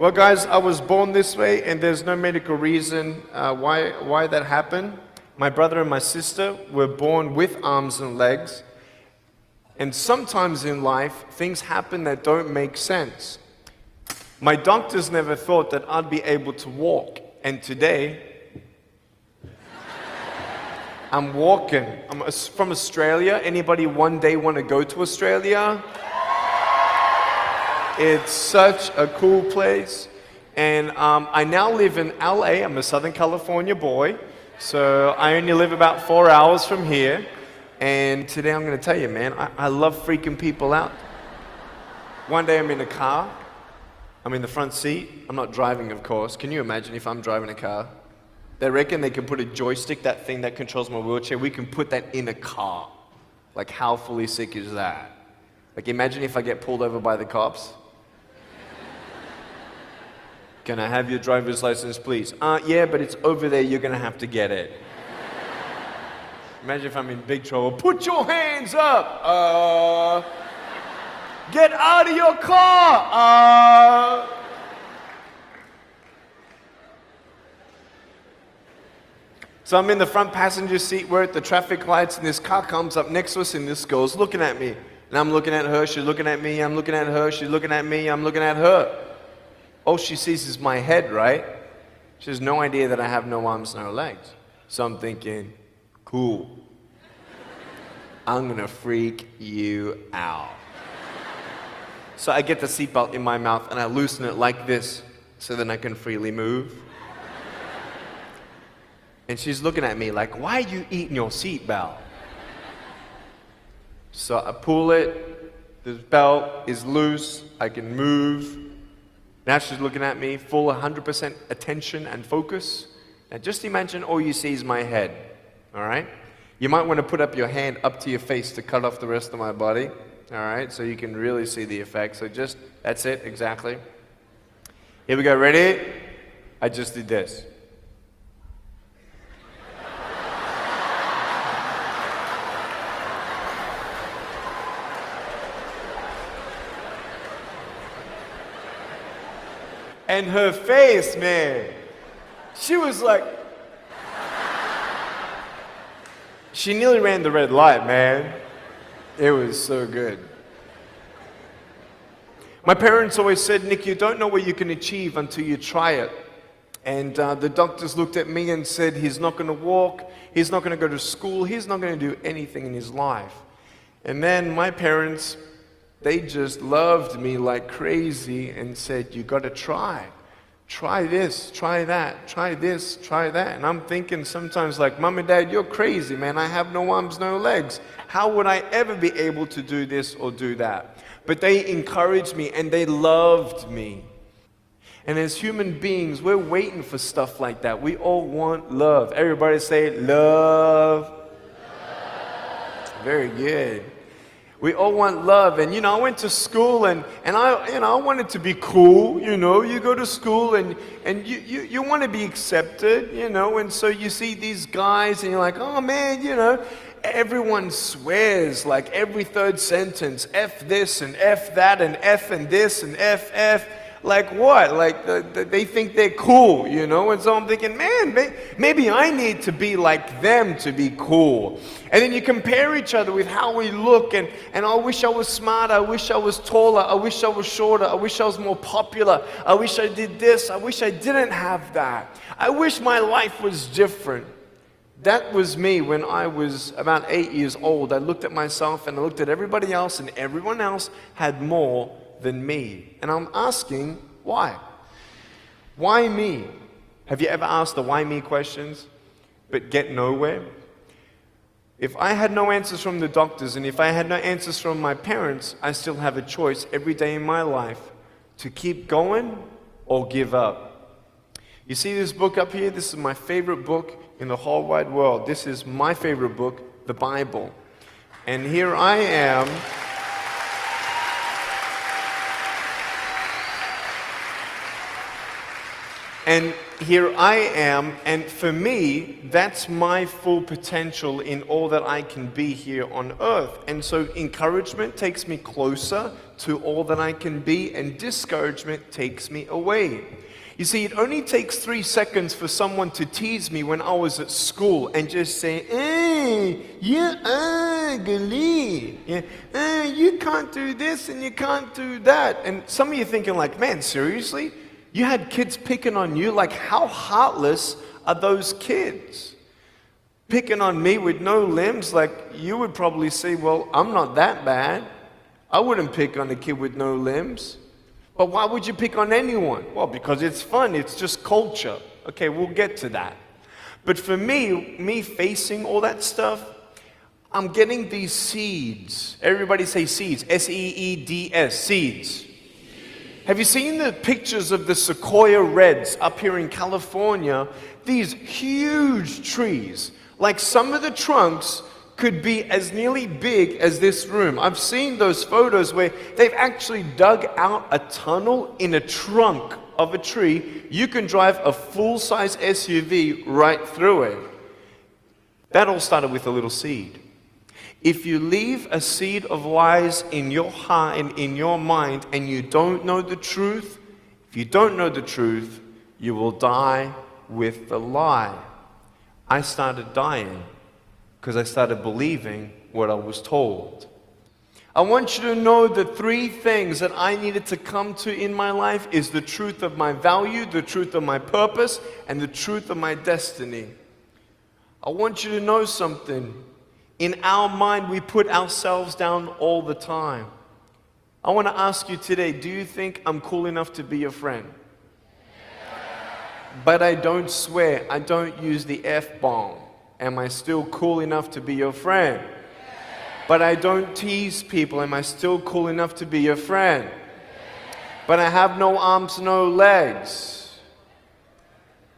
Well, guys, I was born this way, and there's no medical reason uh, why, why that happened. My brother and my sister were born with arms and legs, and sometimes in life, things happen that don't make sense. My doctors never thought that I'd be able to walk, and today, I'm walking. I'm from Australia. Anybody one day want to go to Australia? It's such a cool place. And um, I now live in LA. I'm a Southern California boy. So I only live about four hours from here. And today I'm going to tell you, man, I, I love freaking people out. One day I'm in a car. I'm in the front seat. I'm not driving, of course. Can you imagine if I'm driving a car? They reckon they can put a joystick, that thing that controls my wheelchair, we can put that in a car. Like, how fully sick is that? Like, imagine if I get pulled over by the cops. Can I have your driver's license, please? Uh, yeah, but it's over there. You're gonna have to get it. Imagine if I'm in big trouble. Put your hands up. Uh, get out of your car. Uh. So I'm in the front passenger seat. We're at the traffic lights, and this car comes up next to us, and this girl's looking at me. And I'm looking at her. She's looking at me. I'm looking at her. She's looking at me. I'm looking at her. All she sees is my head, right? She has no idea that I have no arms, no legs. So I'm thinking, cool. I'm gonna freak you out. So I get the seatbelt in my mouth and I loosen it like this so then I can freely move. And she's looking at me like, why are you eating your seatbelt? So I pull it, the belt is loose, I can move. Now she's looking at me, full 100% attention and focus. Now just imagine all you see is my head, all right? You might want to put up your hand up to your face to cut off the rest of my body, all right? So you can really see the effect. So just, that's it, exactly. Here we go, ready? I just did this. And her face, man, she was like, she nearly ran the red light, man. It was so good. My parents always said, Nick, you don't know what you can achieve until you try it. And uh, the doctors looked at me and said, he's not going to walk, he's not going to go to school, he's not going to do anything in his life. And then my parents, they just loved me like crazy and said, You got to try. Try this, try that, try this, try that. And I'm thinking sometimes, like, Mom and Dad, you're crazy, man. I have no arms, no legs. How would I ever be able to do this or do that? But they encouraged me and they loved me. And as human beings, we're waiting for stuff like that. We all want love. Everybody say, love. Very good. We all want love. And you know, I went to school and, and I you know I wanted to be cool, you know. You go to school and, and you, you, you want to be accepted, you know, and so you see these guys and you're like, oh man, you know, everyone swears like every third sentence, F this and F that and F and this and F F like what? Like the, the, they think they're cool, you know? And so I'm thinking, man, may, maybe I need to be like them to be cool. And then you compare each other with how we look, and, and I wish I was smarter, I wish I was taller, I wish I was shorter, I wish I was more popular, I wish I did this, I wish I didn't have that. I wish my life was different. That was me when I was about eight years old. I looked at myself and I looked at everybody else, and everyone else had more than me. And I'm asking, why? Why me? Have you ever asked the why me questions, but get nowhere? If I had no answers from the doctors and if I had no answers from my parents, I still have a choice every day in my life to keep going or give up. You see this book up here? This is my favorite book in the whole wide world. This is my favorite book, the Bible. And here I am. And here I am, and for me, that's my full potential in all that I can be here on earth. And so, encouragement takes me closer to all that I can be, and discouragement takes me away. You see, it only takes three seconds for someone to tease me when I was at school and just say, hey, you're ugly. Yeah, hey, you can't do this and you can't do that. And some of you thinking like, man, seriously? You had kids picking on you? Like, how heartless are those kids? Picking on me with no limbs, like, you would probably say, well, I'm not that bad. I wouldn't pick on a kid with no limbs. But why would you pick on anyone? Well, because it's fun, it's just culture. Okay, we'll get to that. But for me, me facing all that stuff, I'm getting these seeds. Everybody say seeds. S E E D S, seeds. Have you seen the pictures of the sequoia reds up here in California? These huge trees. Like some of the trunks could be as nearly big as this room. I've seen those photos where they've actually dug out a tunnel in a trunk of a tree. You can drive a full size SUV right through it. That all started with a little seed. If you leave a seed of lies in your heart and in your mind and you don't know the truth, if you don't know the truth, you will die with the lie. I started dying because I started believing what I was told. I want you to know the three things that I needed to come to in my life is the truth of my value, the truth of my purpose, and the truth of my destiny. I want you to know something. In our mind, we put ourselves down all the time. I want to ask you today do you think I'm cool enough to be your friend? But I don't swear, I don't use the F bomb. Am I still cool enough to be your friend? But I don't tease people. Am I still cool enough to be your friend? But I have no arms, no legs.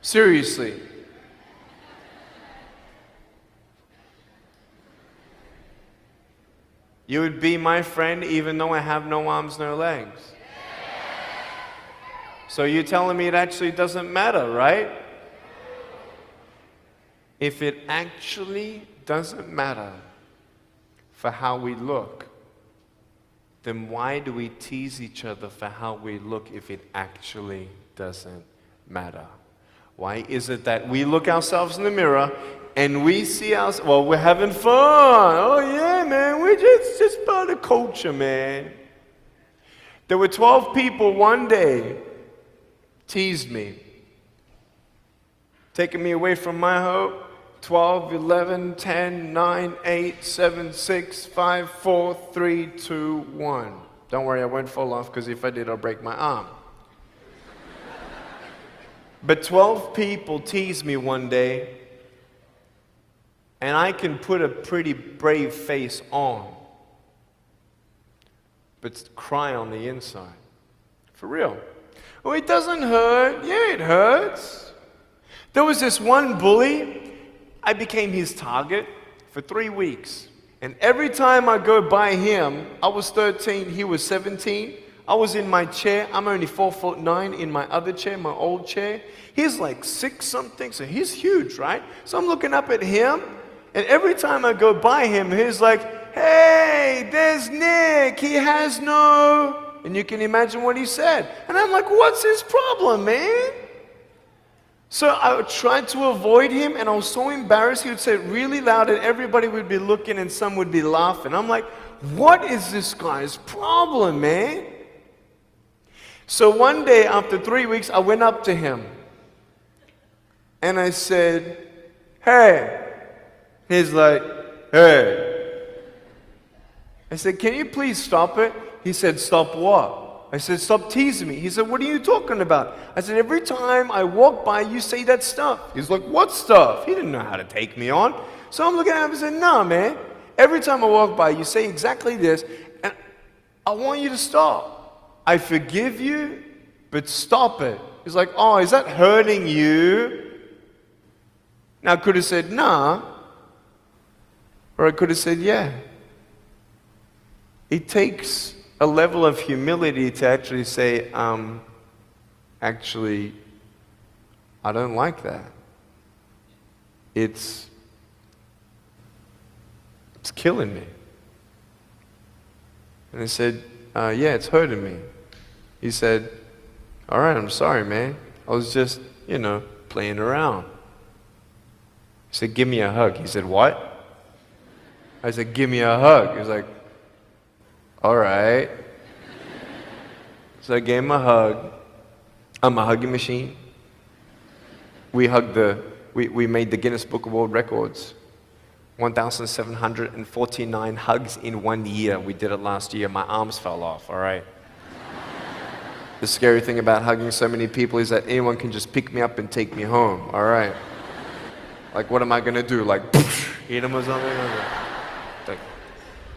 Seriously. You would be my friend even though I have no arms, no legs. So you're telling me it actually doesn't matter, right? If it actually doesn't matter for how we look, then why do we tease each other for how we look if it actually doesn't matter? Why is it that we look ourselves in the mirror and we see ourselves, well, we're having fun. Oh, yeah, man, just, just part of culture, man. There were 12 people one day teased me, taking me away from my hope. 12, 11, 10, 9, 8, 7, 6, 5, 4, 3, 2, 1. Don't worry, I won't fall off because if I did, I'll break my arm. but 12 people teased me one day, and I can put a pretty brave face on, but cry on the inside. For real. Oh, it doesn't hurt. Yeah, it hurts. There was this one bully I became his target for three weeks. And every time I go by him, I was 13, he was 17. I was in my chair. I'm only four foot nine in my other chair, my old chair. He's like six something, so he's huge, right? So I'm looking up at him, and every time I go by him, he's like, hey, there's Nick. He has no. And you can imagine what he said. And I'm like, what's his problem, man? So I tried to avoid him, and I was so embarrassed. He would say it really loud, and everybody would be looking, and some would be laughing. I'm like, what is this guy's problem, man? So one day, after three weeks, I went up to him and I said, Hey. He's like, Hey. I said, Can you please stop it? He said, Stop what? I said, Stop teasing me. He said, What are you talking about? I said, Every time I walk by, you say that stuff. He's like, What stuff? He didn't know how to take me on. So I'm looking at him and said, Nah, man. Every time I walk by, you say exactly this, and I want you to stop. I forgive you, but stop it. He's like, Oh, is that hurting you? Now I could have said, Nah. Or I could have said, Yeah. It takes a level of humility to actually say, um, actually, I don't like that. It's it's killing me. And I said, uh, Yeah, it's hurting me. He said, All right, I'm sorry, man. I was just, you know, playing around. He said, Give me a hug. He said, What? I said, Give me a hug. He was like, All right. So I gave him a hug. I'm a hugging machine. We hugged the, we, we made the Guinness Book of World Records. 1,749 hugs in one year. We did it last year. My arms fell off, all right? the scary thing about hugging so many people is that anyone can just pick me up and take me home, all right? Like, what am I gonna do? Like, eat him or something?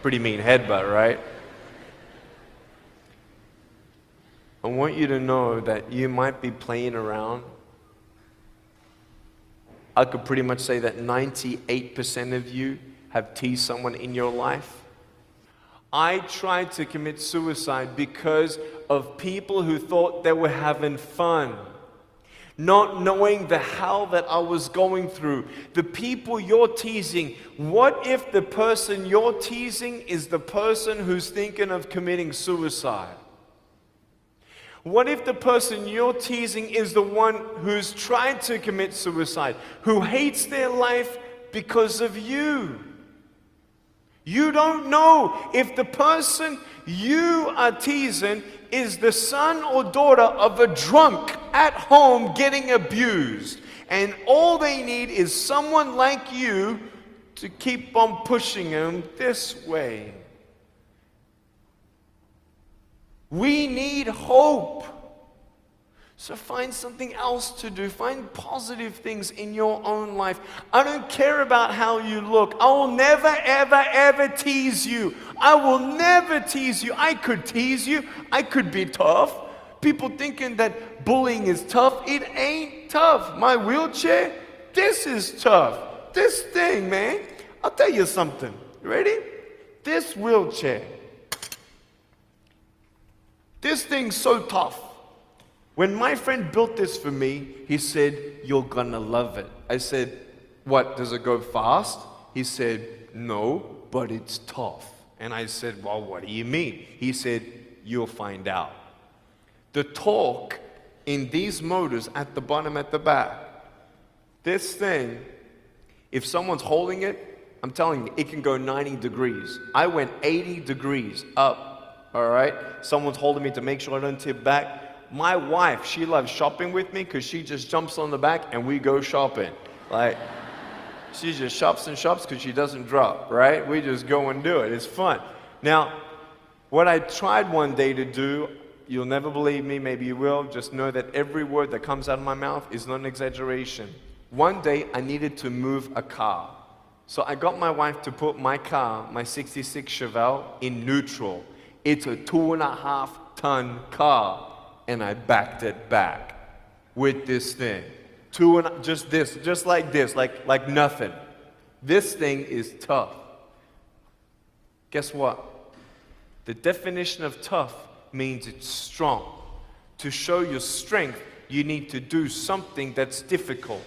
Pretty mean headbutt, right? I want you to know that you might be playing around. I could pretty much say that 98% of you have teased someone in your life. I tried to commit suicide because of people who thought they were having fun, not knowing the hell that I was going through. The people you're teasing, what if the person you're teasing is the person who's thinking of committing suicide? What if the person you're teasing is the one who's trying to commit suicide, who hates their life because of you? You don't know if the person you are teasing is the son or daughter of a drunk at home getting abused. And all they need is someone like you to keep on pushing them this way. We need hope. So find something else to do. Find positive things in your own life. I don't care about how you look. I will never, ever, ever tease you. I will never tease you. I could tease you. I could be tough. People thinking that bullying is tough. It ain't tough. My wheelchair, this is tough. This thing, man. I'll tell you something. You Ready? This wheelchair this thing's so tough. When my friend built this for me, he said, You're gonna love it. I said, What, does it go fast? He said, No, but it's tough. And I said, Well, what do you mean? He said, You'll find out. The torque in these motors at the bottom, at the back, this thing, if someone's holding it, I'm telling you, it can go 90 degrees. I went 80 degrees up all right? Someone's holding me to make sure I don't tip back. My wife, she loves shopping with me because she just jumps on the back and we go shopping. Like, she just shops and shops because she doesn't drop, right? We just go and do it. It's fun. Now, what I tried one day to do, you'll never believe me, maybe you will, just know that every word that comes out of my mouth is not an exaggeration. One day I needed to move a car. So I got my wife to put my car, my 66 Chevelle, in neutral. It's a two and a half ton car. And I backed it back with this thing. Two and just this, just like this, like, like nothing. This thing is tough. Guess what? The definition of tough means it's strong. To show your strength, you need to do something that's difficult.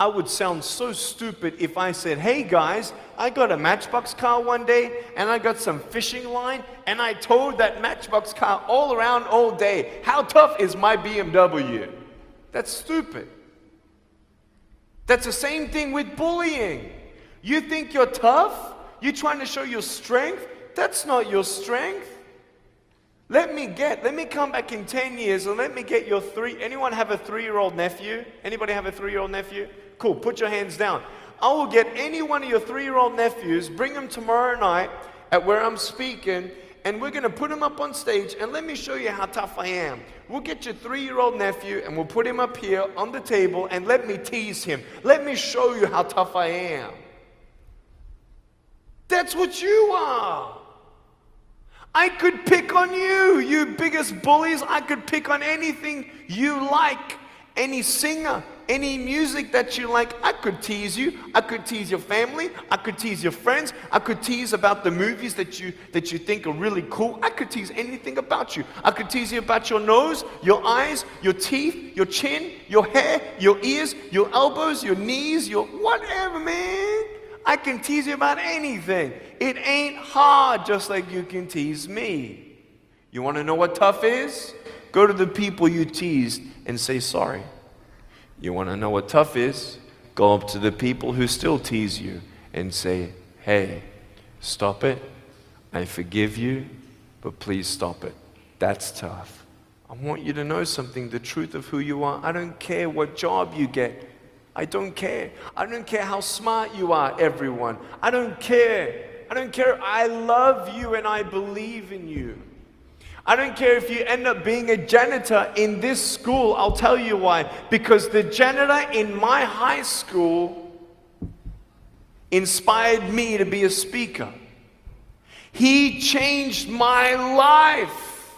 I would sound so stupid if I said, hey guys, I got a Matchbox car one day and I got some fishing line and I towed that Matchbox car all around all day. How tough is my BMW? That's stupid. That's the same thing with bullying. You think you're tough? You're trying to show your strength? That's not your strength. Let me get, let me come back in 10 years and let me get your three. Anyone have a three year old nephew? Anybody have a three year old nephew? Cool, put your hands down. I will get any one of your three year old nephews, bring them tomorrow night at where I'm speaking, and we're going to put him up on stage and let me show you how tough I am. We'll get your three year old nephew and we'll put him up here on the table and let me tease him. Let me show you how tough I am. That's what you are. I could pick on you, you biggest bullies. I could pick on anything you like. Any singer, Any music that you like, I could tease you. I could tease your family. I could tease your friends. I could tease about the movies that you that you think are really cool. I could tease anything about you. I could tease you about your nose, your eyes, your teeth, your chin, your hair, your ears, your elbows, your knees, your whatever, man. I can tease you about anything. It ain't hard, just like you can tease me. You want to know what tough is? Go to the people you teased and say sorry. You want to know what tough is? Go up to the people who still tease you and say, hey, stop it. I forgive you, but please stop it. That's tough. I want you to know something the truth of who you are. I don't care what job you get. I don't care. I don't care how smart you are, everyone. I don't care. I don't care. I love you and I believe in you. I don't care if you end up being a janitor in this school. I'll tell you why. Because the janitor in my high school inspired me to be a speaker. He changed my life.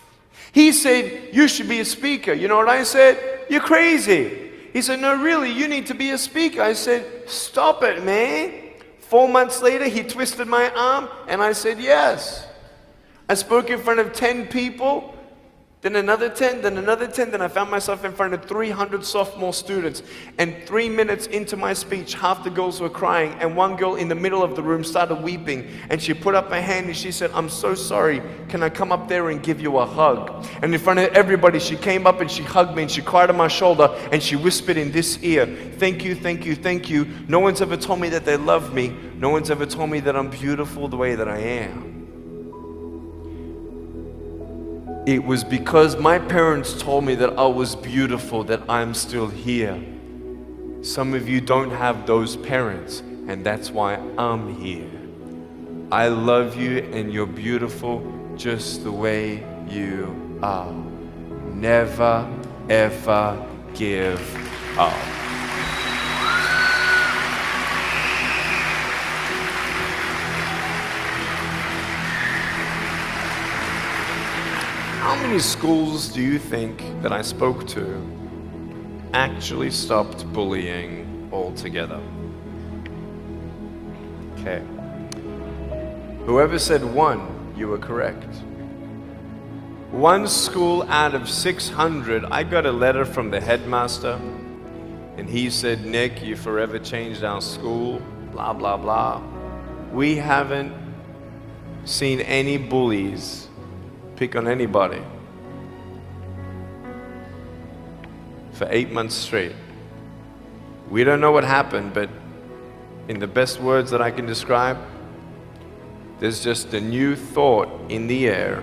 He said, You should be a speaker. You know what I said? You're crazy. He said, No, really, you need to be a speaker. I said, Stop it, man. Four months later, he twisted my arm, and I said, Yes. I spoke in front of 10 people, then another 10, then another 10, then I found myself in front of 300 sophomore students. And three minutes into my speech, half the girls were crying, and one girl in the middle of the room started weeping. And she put up her hand and she said, I'm so sorry. Can I come up there and give you a hug? And in front of everybody, she came up and she hugged me and she cried on my shoulder and she whispered in this ear, Thank you, thank you, thank you. No one's ever told me that they love me. No one's ever told me that I'm beautiful the way that I am. It was because my parents told me that I was beautiful that I'm still here. Some of you don't have those parents, and that's why I'm here. I love you, and you're beautiful just the way you are. Never, ever give up. Many schools do you think that I spoke to actually stopped bullying altogether? Okay. Whoever said one, you were correct. One school out of 600, I got a letter from the headmaster, and he said, Nick, you forever changed our school, blah, blah, blah. We haven't seen any bullies pick on anybody for eight months straight. We don't know what happened, but in the best words that I can describe, there's just a new thought in the air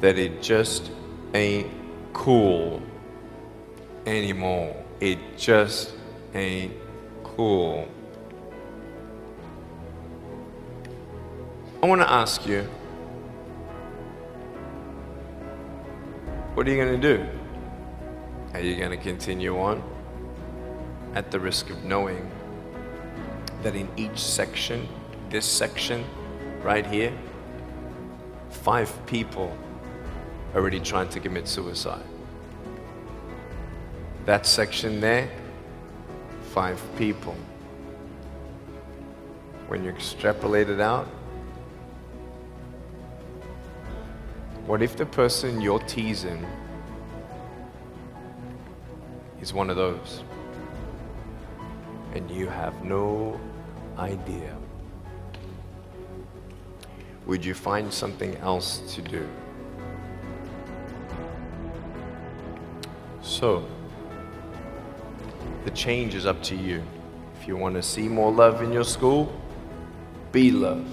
that it just ain't cool anymore. It just ain't cool. I want to ask you what are you going to do? Are you going to continue on at the risk of knowing that in each section, this section right here, five people are already trying to commit suicide? That section there, five people. When you extrapolate it out, What if the person you're teasing is one of those? And you have no idea. Would you find something else to do? So, the change is up to you. If you want to see more love in your school, be love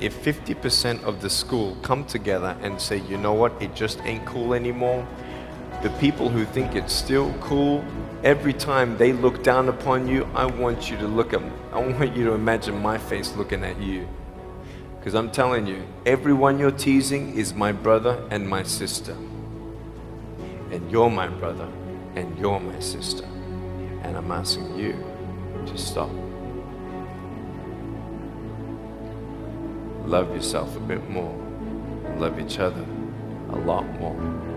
if 50% of the school come together and say, you know what, it just ain't cool anymore, the people who think it's still cool, every time they look down upon you, I want you to look at, I want you to imagine my face looking at you. Because I'm telling you, everyone you're teasing is my brother and my sister. And you're my brother and you're my sister. And I'm asking you to stop. love yourself a bit more, love each other a lot more.